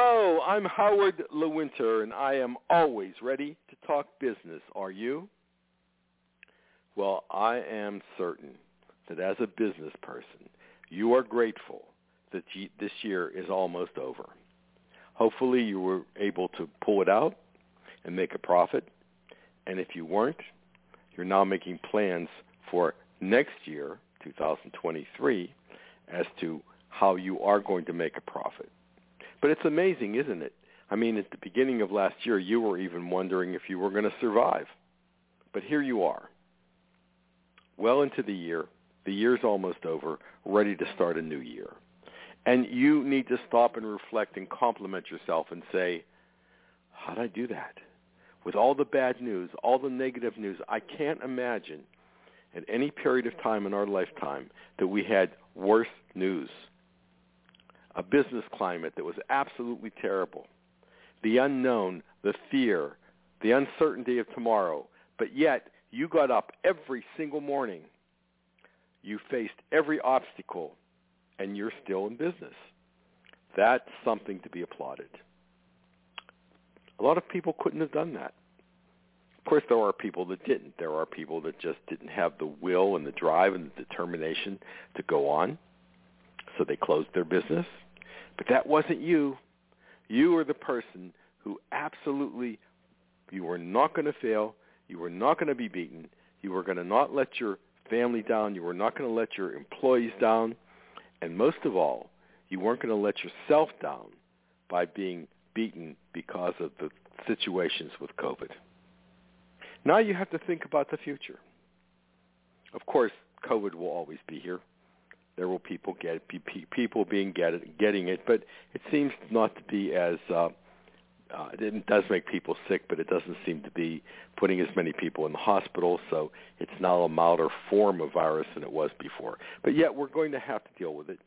Hello, I'm Howard Lewinter, and I am always ready to talk business. Are you? Well, I am certain that as a business person, you are grateful that this year is almost over. Hopefully you were able to pull it out and make a profit. And if you weren't, you're now making plans for next year, 2023, as to how you are going to make a profit. But it's amazing, isn't it? I mean, at the beginning of last year, you were even wondering if you were going to survive. But here you are, well into the year, the year's almost over, ready to start a new year. And you need to stop and reflect and compliment yourself and say, how did I do that? With all the bad news, all the negative news, I can't imagine at any period of time in our lifetime that we had worse news. A business climate that was absolutely terrible. The unknown, the fear, the uncertainty of tomorrow. But yet, you got up every single morning you faced every obstacle, and you're still in business. That's something to be applauded. A lot of people couldn't have done that. Of course, there are people that didn't. There are people that just didn't have the will and the drive and the determination to go on, so they closed their business. But that wasn't you. You were the person who absolutely, you were not going to fail. You were not going to be beaten. You were going to not let your family down. You were not going to let your employees down. And most of all, you weren't going to let yourself down by being beaten because of the situations with COVID. Now you have to think about the future. Of course, COVID will always be here. There will people get people being get, getting it, but it seems not to be as uh, uh, it does make people sick, but it doesn't seem to be putting as many people in the hospital. So it's now a milder form of virus than it was before. But yet we're going to have to deal with it.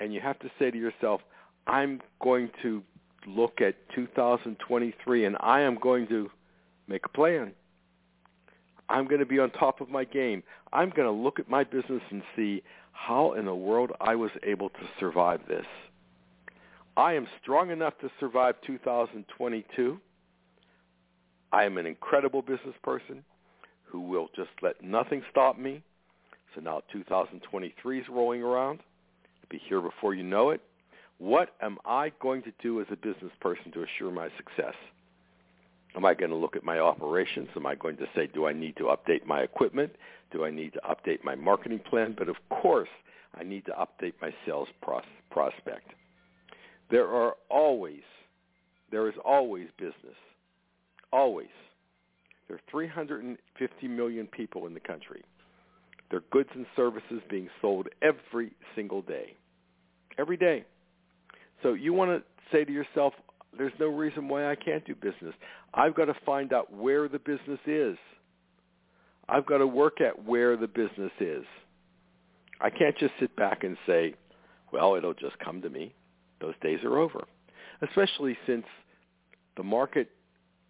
And you have to say to yourself, I'm going to look at 2023 and I am going to make a plan. I'm going to be on top of my game. I'm going to look at my business and see how in the world I was able to survive this. I am strong enough to survive 2022. I am an incredible business person who will just let nothing stop me. So now 2023 is rolling around. It'll be here before you know it. What am I going to do as a business person to assure my success? Am I going to look at my operations? Am I going to say, do I need to update my equipment? Do I need to update my marketing plan? But of course, I need to update my sales pros- prospect. There are always, there is always business. Always. There are 350 million people in the country. There are goods and services being sold every single day. Every day. So you want to say to yourself, there's no reason why I can't do business. I've got to find out where the business is. I've got to work at where the business is. I can't just sit back and say, well, it'll just come to me. Those days are over, especially since the market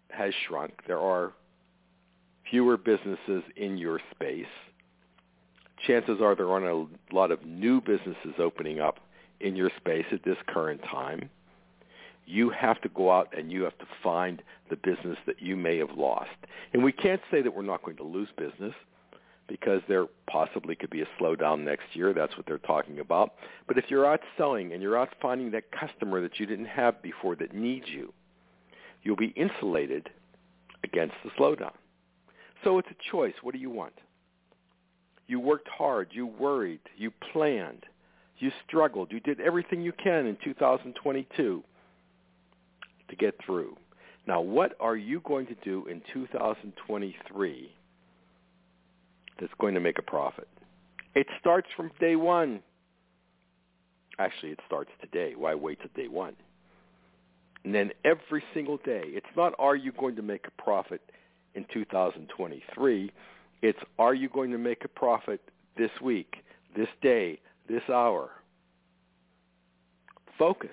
has shrunk. There are fewer businesses in your space. Chances are there aren't a lot of new businesses opening up in your space at this current time. You have to go out and you have to find the business that you may have lost. And we can't say that we're not going to lose business because there possibly could be a slowdown next year. That's what they're talking about. But if you're out selling and you're out finding that customer that you didn't have before that needs you, you'll be insulated against the slowdown. So it's a choice. What do you want? You worked hard. You worried. You planned. You struggled. You did everything you can in 2022 to get through. Now, what are you going to do in 2023 that's going to make a profit. It starts from day one. Actually, it starts today. Why wait till day one? And then every single day, it's not are you going to make a profit in 2023, it's are you going to make a profit this week, this day, this hour. Focus.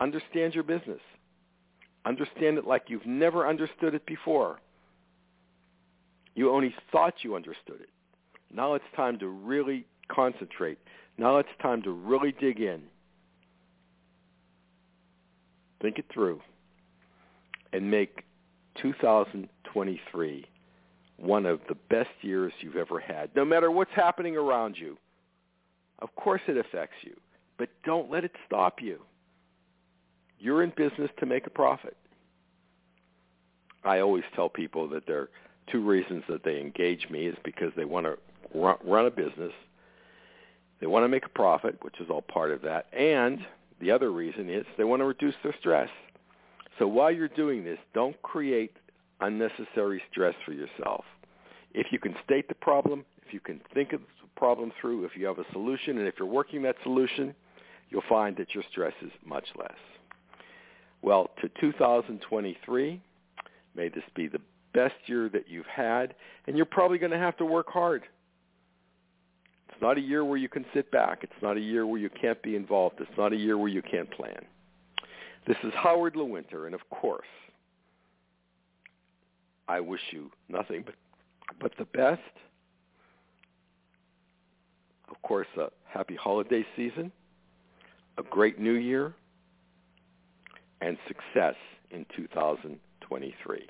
Understand your business. Understand it like you've never understood it before. You only thought you understood it. Now it's time to really concentrate. Now it's time to really dig in. Think it through and make 2023 one of the best years you've ever had, no matter what's happening around you. Of course it affects you, but don't let it stop you. You're in business to make a profit. I always tell people that there are two reasons that they engage me is because they want to run a business. They want to make a profit, which is all part of that. And the other reason is they want to reduce their stress. So while you're doing this, don't create unnecessary stress for yourself. If you can state the problem, if you can think of the problem through, if you have a solution, and if you're working that solution, you'll find that your stress is much less. Well, to 2023, may this be the best year that you've had, and you're probably going to have to work hard. It's not a year where you can sit back. It's not a year where you can't be involved. It's not a year where you can't plan. This is Howard Lewinter, and of course, I wish you nothing but, but the best. Of course, a happy holiday season, a great new year, and success in 2023.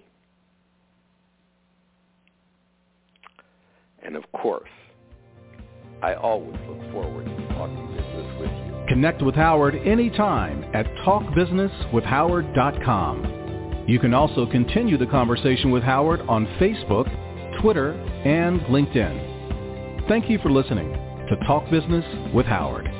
And of course, I always look forward to talking business with you. Connect with Howard anytime at talkbusinesswithhoward.com. You can also continue the conversation with Howard on Facebook, Twitter, and LinkedIn. Thank you for listening to Talk Business with Howard.